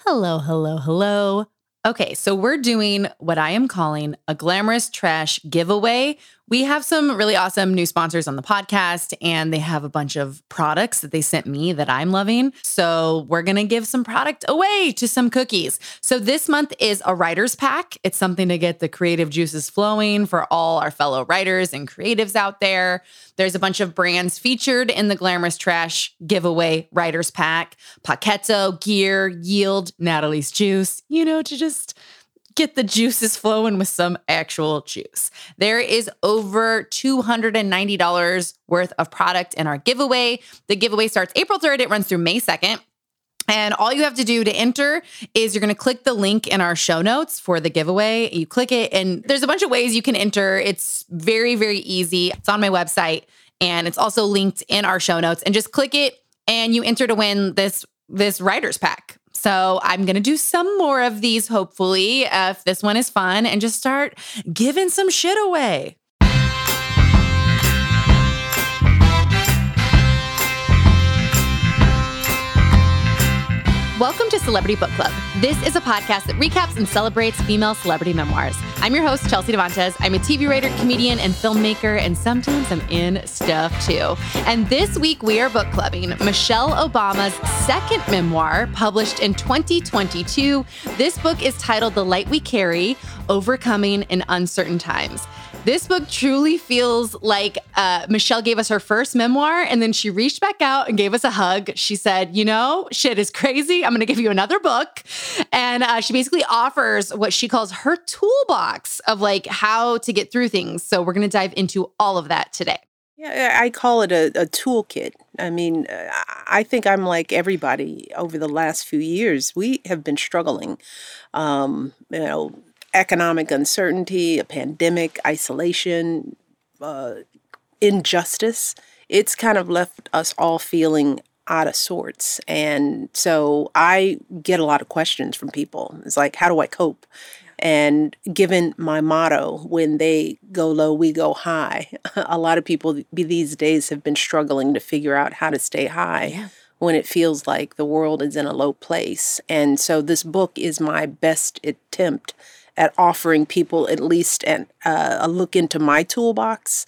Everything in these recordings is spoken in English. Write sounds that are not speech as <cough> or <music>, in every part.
Hello, hello, hello. Okay, so we're doing what I am calling a glamorous trash giveaway we have some really awesome new sponsors on the podcast, and they have a bunch of products that they sent me that I'm loving. So, we're going to give some product away to some cookies. So, this month is a writer's pack. It's something to get the creative juices flowing for all our fellow writers and creatives out there. There's a bunch of brands featured in the Glamorous Trash giveaway writer's pack Poketo, GIR, Yield, Natalie's Juice, you know, to just get the juices flowing with some actual juice. There is over $290 worth of product in our giveaway. The giveaway starts April 3rd, it runs through May 2nd. And all you have to do to enter is you're going to click the link in our show notes for the giveaway. You click it, and there's a bunch of ways you can enter. It's very, very easy. It's on my website, and it's also linked in our show notes. And just click it, and you enter to win this this writer's pack. So I'm going to do some more of these, hopefully, if this one is fun, and just start giving some shit away. Welcome to Celebrity Book Club. This is a podcast that recaps and celebrates female celebrity memoirs. I'm your host, Chelsea Devantez. I'm a TV writer, comedian, and filmmaker, and sometimes I'm in stuff too. And this week we are book clubbing Michelle Obama's second memoir, published in 2022. This book is titled The Light We Carry Overcoming in Uncertain Times. This book truly feels like uh, Michelle gave us her first memoir and then she reached back out and gave us a hug. She said, You know, shit is crazy. I'm going to give you another book. And uh, she basically offers what she calls her toolbox of like how to get through things. So we're going to dive into all of that today. Yeah, I call it a, a toolkit. I mean, uh, I think I'm like everybody over the last few years. We have been struggling. Um, you know, economic uncertainty, a pandemic, isolation, uh, injustice, it's kind of left us all feeling out of sorts. And so I get a lot of questions from people. It's like, how do I cope? And given my motto, when they go low, we go high, <laughs> a lot of people these days have been struggling to figure out how to stay high. Yeah when it feels like the world is in a low place. And so this book is my best attempt at offering people at least an, uh, a look into my toolbox,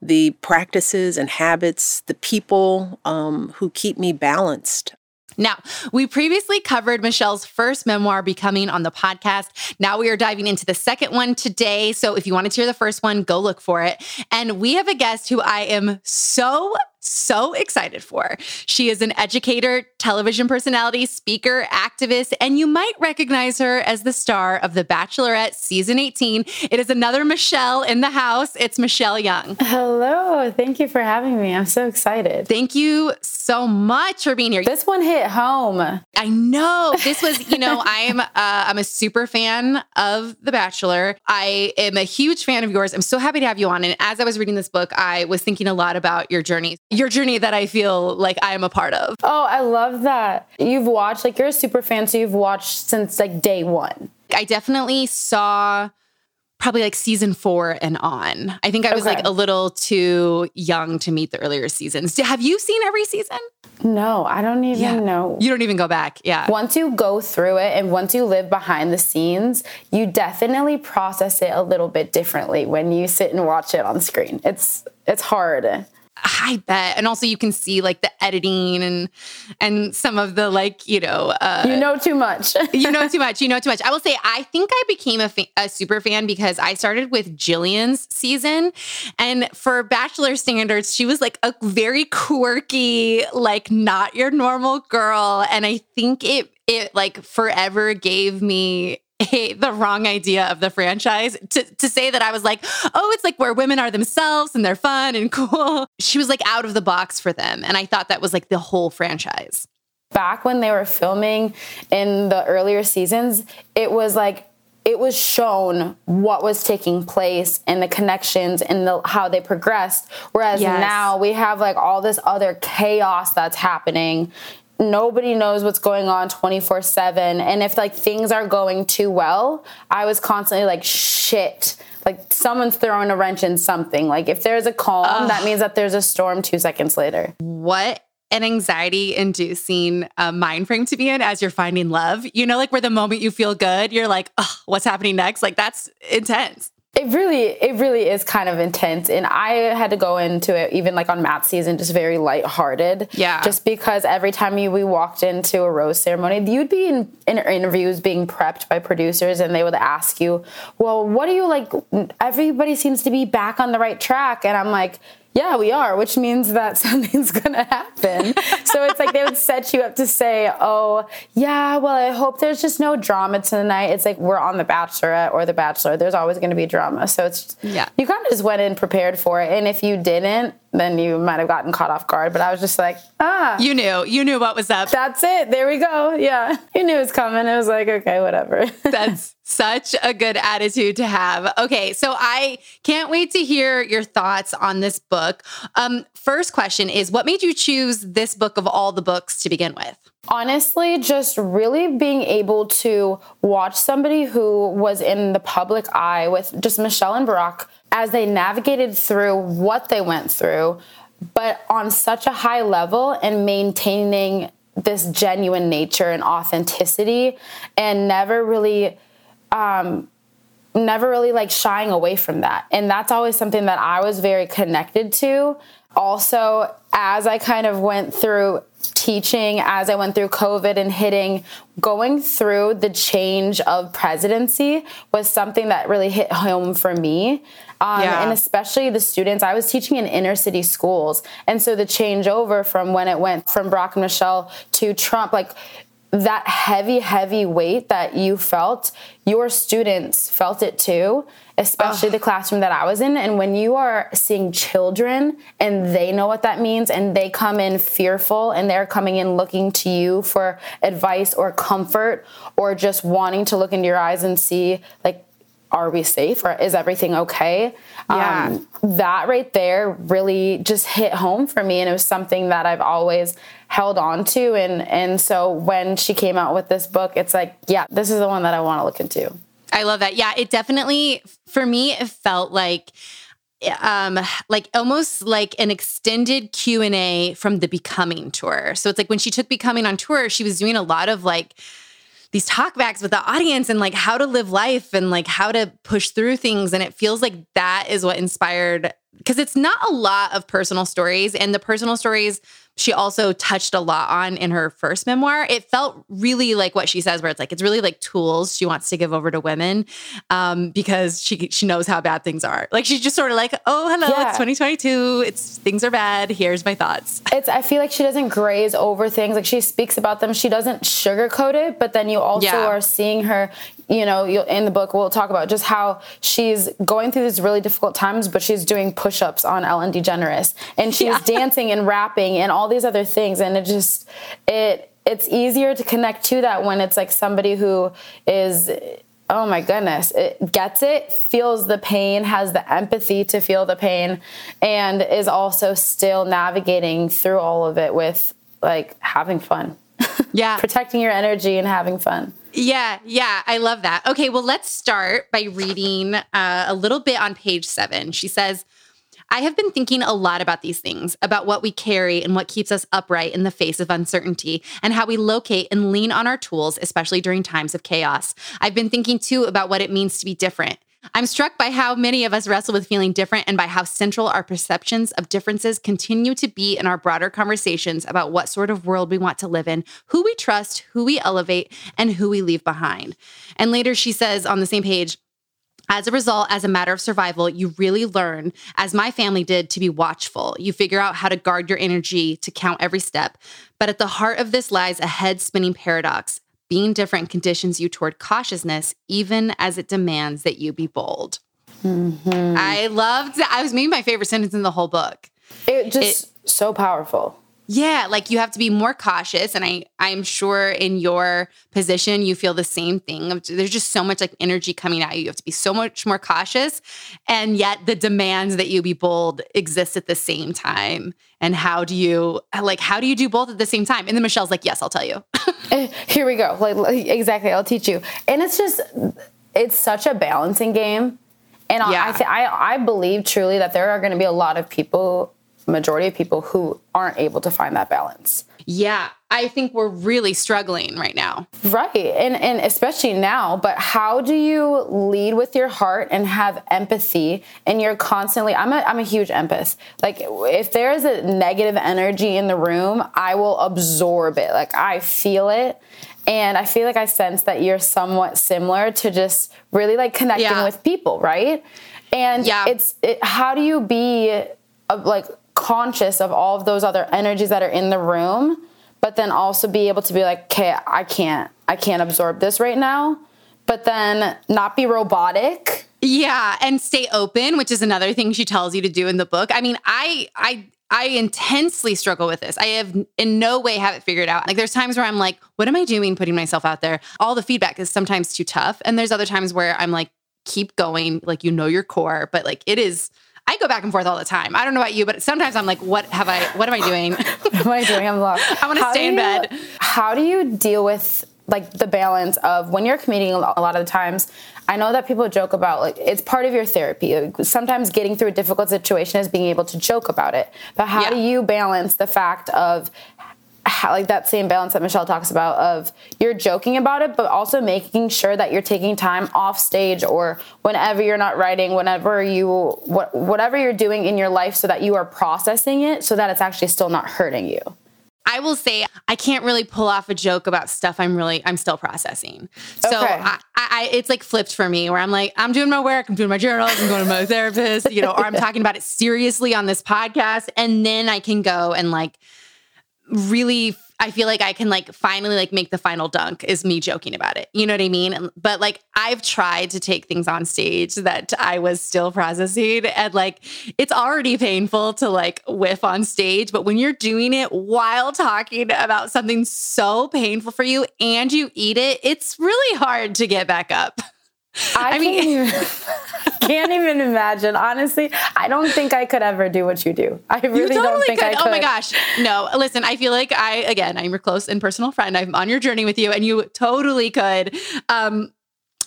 the practices and habits, the people um, who keep me balanced. Now, we previously covered Michelle's first memoir, Becoming, on the podcast. Now we are diving into the second one today. So if you wanted to hear the first one, go look for it. And we have a guest who I am so so excited for. She is an educator, television personality, speaker, activist, and you might recognize her as the star of The Bachelorette season 18. It is another Michelle in the house. It's Michelle Young. Hello. Thank you for having me. I'm so excited. Thank you so much for being here. This one hit home. I know. This was, you know, <laughs> I'm uh, I'm a super fan of The Bachelor. I am a huge fan of yours. I'm so happy to have you on. And as I was reading this book, I was thinking a lot about your journey your journey that I feel like I am a part of. Oh, I love that. You've watched, like, you're a super fan, so you've watched since like day one. I definitely saw probably like season four and on. I think I was okay. like a little too young to meet the earlier seasons. Have you seen every season? No, I don't even yeah. know. You don't even go back. Yeah. Once you go through it and once you live behind the scenes, you definitely process it a little bit differently when you sit and watch it on screen. It's it's hard. I bet. And also you can see like the editing and and some of the like, you know, uh, You know too much. <laughs> you know too <laughs> much. You know too much. I will say I think I became a, fa- a super fan because I started with Jillian's season and for bachelor standards, she was like a very quirky, like not your normal girl and I think it it like forever gave me a, the wrong idea of the franchise to, to say that I was like, oh, it's like where women are themselves and they're fun and <laughs> cool. She was like out of the box for them. And I thought that was like the whole franchise. Back when they were filming in the earlier seasons, it was like, it was shown what was taking place and the connections and the, how they progressed. Whereas yes. now we have like all this other chaos that's happening nobody knows what's going on 24 7 and if like things are going too well i was constantly like shit. Like someone's throwing a wrench in something. Like if there's a calm Ugh. that means that there's a storm two seconds later. What an anxiety inducing uh, mind frame to be in as you're finding love. You know like where the moment you feel good you're like oh what's happening next? Like that's intense it really, it really is kind of intense, and I had to go into it even like on Matt's season, just very lighthearted. Yeah. Just because every time you, we walked into a rose ceremony, you'd be in, in interviews being prepped by producers, and they would ask you, "Well, what do you like?" Everybody seems to be back on the right track, and I'm like, yeah, we are, which means that <laughs> something's gonna happen. so it's like they would set you up to say, oh, yeah, well, I hope there's just no drama tonight. It's like we're on The Bachelorette or The Bachelor. There's always gonna be drama. So it's, yeah, you kind of just went in prepared for it. And if you didn't, then you might have gotten caught off guard. But I was just like, ah. You knew. You knew what was up. That's it. There we go. Yeah. You knew it was coming. It was like, okay, whatever. <laughs> That's such a good attitude to have. Okay. So I can't wait to hear your thoughts on this book. Um, first question is what made you choose this book of all the books to begin with? Honestly, just really being able to watch somebody who was in the public eye with just Michelle and Barack as they navigated through what they went through, but on such a high level and maintaining this genuine nature and authenticity and never really um, never really like shying away from that. And that's always something that I was very connected to. Also, as I kind of went through teaching, as I went through COVID and hitting, going through the change of presidency was something that really hit home for me. Um, yeah. And especially the students, I was teaching in inner city schools. And so the changeover from when it went from Barack and Michelle to Trump, like that heavy, heavy weight that you felt, your students felt it too, especially Ugh. the classroom that I was in. And when you are seeing children and they know what that means and they come in fearful and they're coming in looking to you for advice or comfort or just wanting to look into your eyes and see, like, are we safe or is everything okay? Yeah. Um, that right there really just hit home for me. And it was something that I've always held on to. And, and so when she came out with this book, it's like, yeah, this is the one that I want to look into. I love that. Yeah, it definitely, for me, it felt like, um like almost like an extended q&a from the becoming tour so it's like when she took becoming on tour she was doing a lot of like these talkbacks with the audience and like how to live life and like how to push through things. And it feels like that is what inspired because it's not a lot of personal stories and the personal stories she also touched a lot on in her first memoir. It felt really like what she says, where it's like it's really like tools she wants to give over to women um, because she she knows how bad things are. Like she's just sort of like, oh hello, yeah. it's 2022, it's things are bad. Here's my thoughts. It's I feel like she doesn't graze over things. Like she speaks about them. She doesn't sugarcoat it, but then you also yeah. are seeing her you know, in the book, we'll talk about just how she's going through these really difficult times, but she's doing push ups on Ellen DeGeneres and she's yeah. <laughs> dancing and rapping and all these other things. And it just, it, it's easier to connect to that when it's like somebody who is oh my goodness it gets it feels the pain has the empathy to feel the pain and is also still navigating through all of it with like having fun <laughs> yeah protecting your energy and having fun yeah, yeah, I love that. Okay, well, let's start by reading uh, a little bit on page seven. She says, I have been thinking a lot about these things, about what we carry and what keeps us upright in the face of uncertainty, and how we locate and lean on our tools, especially during times of chaos. I've been thinking too about what it means to be different. I'm struck by how many of us wrestle with feeling different and by how central our perceptions of differences continue to be in our broader conversations about what sort of world we want to live in, who we trust, who we elevate, and who we leave behind. And later she says on the same page, as a result, as a matter of survival, you really learn, as my family did, to be watchful. You figure out how to guard your energy, to count every step. But at the heart of this lies a head spinning paradox. Being different conditions you toward cautiousness, even as it demands that you be bold. Mm-hmm. I loved that. I was maybe my favorite sentence in the whole book. It just it, so powerful. Yeah, like you have to be more cautious and I I'm sure in your position you feel the same thing. There's just so much like energy coming at you. You have to be so much more cautious and yet the demands that you be bold exist at the same time. And how do you like how do you do both at the same time? And then Michelle's like, "Yes, I'll tell you." <laughs> Eh, here we go. Like exactly, I'll teach you. And it's just it's such a balancing game. And yeah. I, I I believe truly that there are going to be a lot of people majority of people who aren't able to find that balance. Yeah, I think we're really struggling right now. Right. And and especially now, but how do you lead with your heart and have empathy and you're constantly I'm a I'm a huge empath. Like if there's a negative energy in the room, I will absorb it. Like I feel it. And I feel like I sense that you're somewhat similar to just really like connecting yeah. with people, right? And yeah. it's it, how do you be a, like conscious of all of those other energies that are in the room, but then also be able to be like, okay, I can't, I can't absorb this right now, but then not be robotic. Yeah, and stay open, which is another thing she tells you to do in the book. I mean, I, I, I intensely struggle with this. I have in no way have it figured out. Like there's times where I'm like, what am I doing putting myself out there? All the feedback is sometimes too tough. And there's other times where I'm like, keep going, like you know your core, but like it is I go back and forth all the time. I don't know about you, but sometimes I'm like, what have I, what am I doing? <laughs> what am I doing? I'm lost. <laughs> I want to stay in you, bed. How do you deal with like the balance of when you're commuting a lot of the times? I know that people joke about like it's part of your therapy. Sometimes getting through a difficult situation is being able to joke about it. But how yeah. do you balance the fact of like that same balance that Michelle talks about of you're joking about it, but also making sure that you're taking time off stage or whenever you're not writing, whenever you what, whatever you're doing in your life, so that you are processing it, so that it's actually still not hurting you. I will say I can't really pull off a joke about stuff I'm really I'm still processing. So okay. I, I, it's like flipped for me where I'm like I'm doing my work, I'm doing my journals, I'm going to my <laughs> therapist, you know, or I'm <laughs> talking about it seriously on this podcast, and then I can go and like really I feel like I can like finally like make the final dunk is me joking about it. You know what I mean? But like I've tried to take things on stage that I was still processing and like it's already painful to like whiff on stage, but when you're doing it while talking about something so painful for you and you eat it, it's really hard to get back up. <laughs> I, I mean, can't even, <laughs> <laughs> can't even imagine. Honestly, I don't think I could ever do what you do. I really totally don't think could. I could. Oh my gosh. No, listen, I feel like I, again, I'm your close and personal friend. I'm on your journey with you and you totally could. Um,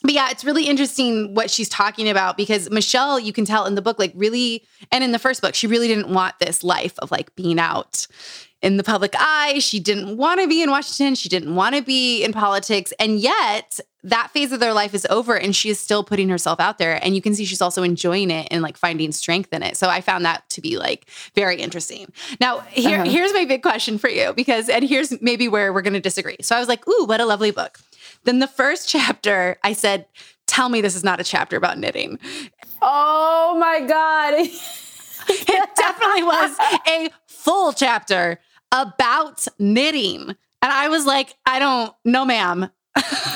but yeah, it's really interesting what she's talking about because Michelle, you can tell in the book, like really, and in the first book, she really didn't want this life of like being out in the public eye. She didn't want to be in Washington. She didn't want to be in politics. And yet, that phase of their life is over and she is still putting herself out there. And you can see she's also enjoying it and like finding strength in it. So I found that to be like very interesting. Now, here, uh-huh. here's my big question for you because, and here's maybe where we're going to disagree. So I was like, ooh, what a lovely book. Then the first <laughs> chapter, I said, tell me this is not a chapter about knitting. Oh my God. <laughs> it definitely was a full chapter about knitting. And I was like, I don't, no, ma'am.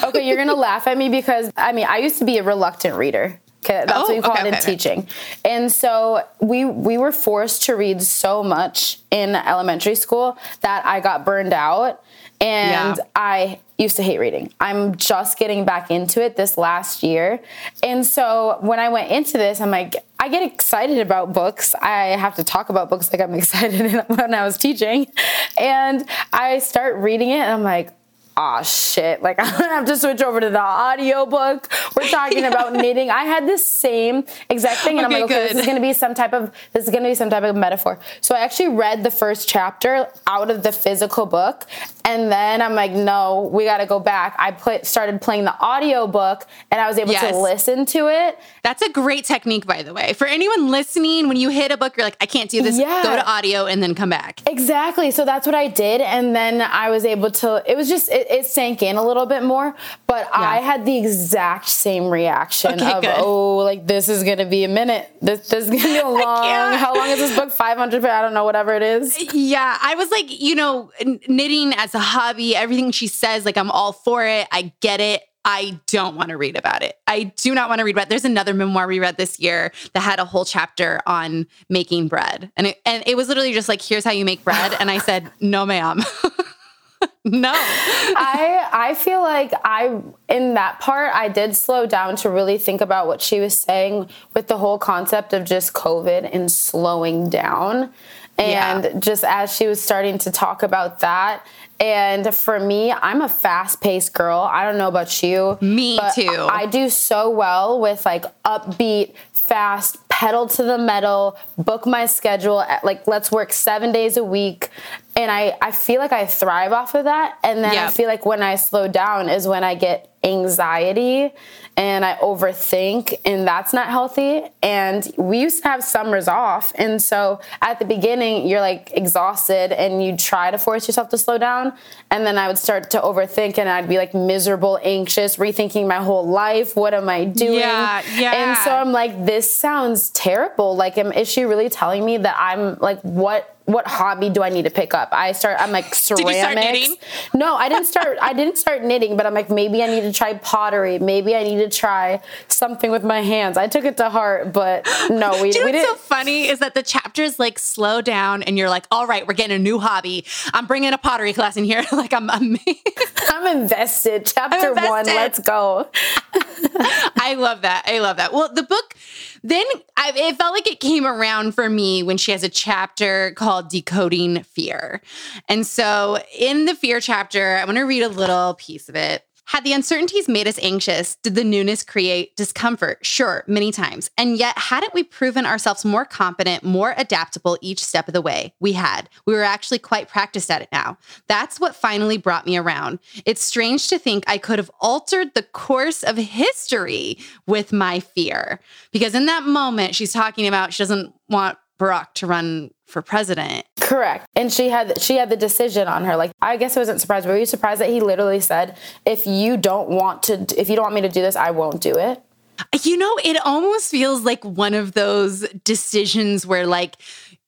Okay, you're gonna laugh at me because I mean, I used to be a reluctant reader. Okay, that's oh, what you call okay, it in okay, teaching. And so we we were forced to read so much in elementary school that I got burned out and yeah. I used to hate reading. I'm just getting back into it this last year. And so when I went into this, I'm like, I get excited about books. I have to talk about books like I'm <laughs> excited when I was teaching. And I start reading it and I'm like, oh shit. Like <laughs> i'm gonna have to switch over to the audiobook. We're talking <laughs> yeah. about knitting. I had the same exact thing and okay, i'm like okay this is gonna be some type of this is gonna be some type of metaphor. So i actually read the first chapter out of the physical book and then i'm like no we gotta go back. I put started playing the audiobook and i was able yes. to listen to it. That's a great technique by the way. For anyone listening when you hit a book you're like i can't do this. Yeah. go to audio and then come back. Exactly. So that's what i did and then i was able to it was just it, it, sank in a little bit more. But yeah. I had the exact same reaction okay, of, good. oh, like this is gonna be a minute. This, this is gonna be a <laughs> long. How long is this book? Five hundred. I don't know. Whatever it is. Yeah, I was like, you know, knitting as a hobby. Everything she says, like I'm all for it. I get it. I don't want to read about it. I do not want to read about. It. There's another memoir we read this year that had a whole chapter on making bread, and it, and it was literally just like, here's how you make bread, and I said, no, ma'am. <laughs> no. I I feel like I in that part I did slow down to really think about what she was saying with the whole concept of just COVID and slowing down. And yeah. just as she was starting to talk about that, and for me, I'm a fast paced girl. I don't know about you. Me too. I do so well with like upbeat, fast, pedal to the metal, book my schedule. At, Like, let's work seven days a week. And I, I feel like I thrive off of that. And then yep. I feel like when I slow down is when I get anxiety and I overthink, and that's not healthy. And we used to have summers off. And so at the beginning, you're like exhausted and you try to force yourself to slow down. And then I would start to overthink and I'd be like miserable, anxious, rethinking my whole life. What am I doing? Yeah, yeah. And so I'm like, this sounds terrible. Like, am, is she really telling me that I'm like, what what hobby do I need to pick up? I start. I'm like ceramics. <laughs> Did you start knitting? No, I didn't start. I didn't start knitting, but I'm like maybe I need to try pottery. Maybe I need to try something with my hands. I took it to heart, but no, we. <laughs> You we what's so funny is that the chapters like slow down, and you're like, all right, we're getting a new hobby. I'm bringing a pottery class in here. <laughs> like I'm, I'm, <laughs> I'm invested. Chapter I'm invested. one, let's go. I love that. I love that. Well, the book then I, it felt like it came around for me when she has a chapter called Decoding Fear. And so in the fear chapter, I'm going to read a little piece of it. Had the uncertainties made us anxious? Did the newness create discomfort? Sure, many times. And yet, hadn't we proven ourselves more competent, more adaptable each step of the way? We had. We were actually quite practiced at it now. That's what finally brought me around. It's strange to think I could have altered the course of history with my fear. Because in that moment, she's talking about she doesn't want Barack to run for president. Correct. And she had she had the decision on her. Like I guess I wasn't surprised. Were you surprised that he literally said, "If you don't want to, if you don't want me to do this, I won't do it." You know, it almost feels like one of those decisions where like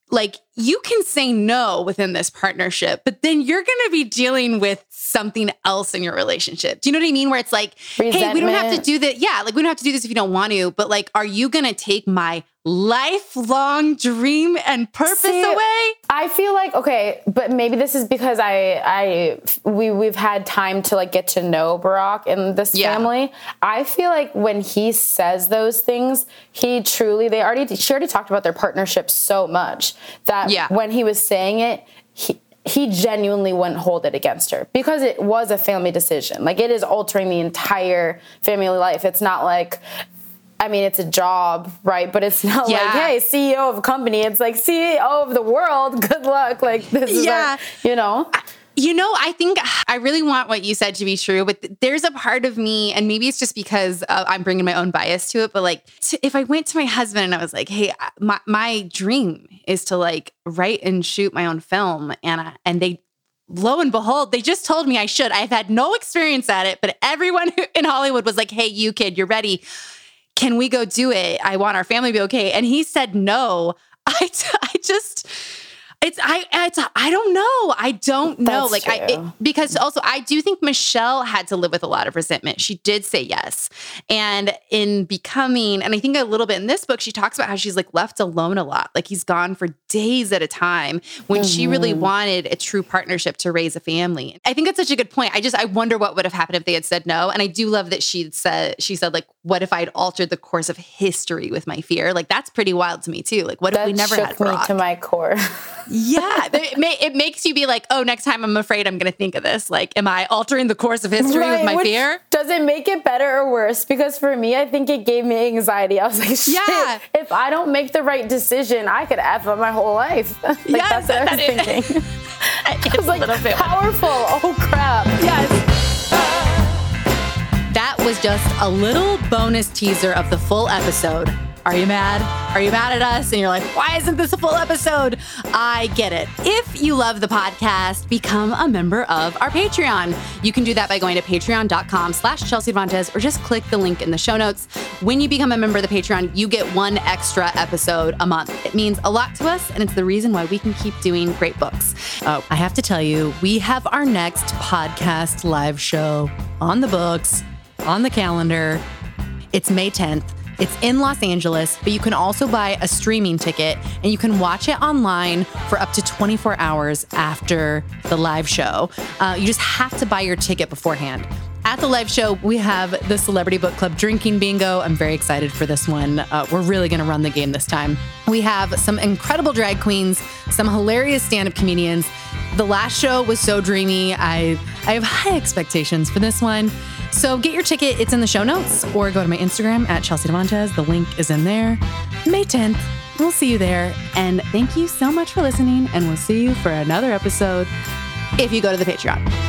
like you can say no within this partnership, but then you're going to be dealing with something else in your relationship. Do you know what I mean? Where it's like, Resentment. hey, we don't have to do that. Yeah, like we don't have to do this if you don't want to, but like, are you going to take my lifelong dream and purpose See, away? I feel like okay, but maybe this is because I I we we've had time to like get to know Barack and this yeah. family. I feel like when he says those things, he truly they already she already talked about their partnership so much that yeah. when he was saying it, he he genuinely wouldn't hold it against her because it was a family decision. Like it is altering the entire family life. It's not like I mean, it's a job, right? But it's <laughs> not yeah. like, hey, CEO of a company. It's like CEO of the world. <laughs> Good luck. Like this is, yeah. you know. You know, I think I really want what you said to be true, but there's a part of me, and maybe it's just because uh, I'm bringing my own bias to it. But like, to, if I went to my husband and I was like, "Hey, my my dream is to like write and shoot my own film," and I, and they lo and behold, they just told me I should. I've had no experience at it, but everyone <laughs> in Hollywood was like, "Hey, you kid, you're ready." Can we go do it? I want our family to be okay. And he said no. <laughs> I, I just, it's I it's I don't know. I don't know. That's like true. I it, because also I do think Michelle had to live with a lot of resentment. She did say yes. And in becoming and I think a little bit in this book she talks about how she's like left alone a lot. Like he's gone for days at a time when mm-hmm. she really mm-hmm. wanted a true partnership to raise a family. I think that's such a good point. I just I wonder what would have happened if they had said no. And I do love that she said she said like what if I'd altered the course of history with my fear? Like that's pretty wild to me too. Like what that if we never had me to my core. <laughs> yeah, it, <laughs> may, it, makes you be like, oh, next time I'm afraid I'm going to think of this. Like, am I altering the course of history right, with my fear? Does it make it better or worse? Because for me, I think it gave me anxiety. I was like, shit, yeah. if I don't make the right decision, I could F up my whole life. <laughs> like, yes, that's what I was thinking. <laughs> I was like, powerful. Oh, crap. Yes. Ah. That was just a little bonus teaser of the full episode. Are you mad? Are you mad at us? And you're like, why isn't this a full episode? I get it. If you love the podcast, become a member of our Patreon. You can do that by going to patreon.com slash Chelsea or just click the link in the show notes. When you become a member of the Patreon, you get one extra episode a month. It means a lot to us, and it's the reason why we can keep doing great books. Oh, I have to tell you, we have our next podcast live show on the books, on the calendar. It's May 10th. It's in Los Angeles, but you can also buy a streaming ticket and you can watch it online for up to 24 hours after the live show. Uh, you just have to buy your ticket beforehand. At the live show, we have the Celebrity Book Club drinking bingo. I'm very excited for this one. Uh, we're really going to run the game this time. We have some incredible drag queens, some hilarious stand up comedians. The last show was so dreamy. I, I have high expectations for this one. So get your ticket. It's in the show notes or go to my Instagram at Chelsea Devantez. The link is in there. May 10th. We'll see you there. And thank you so much for listening. And we'll see you for another episode if you go to the Patreon.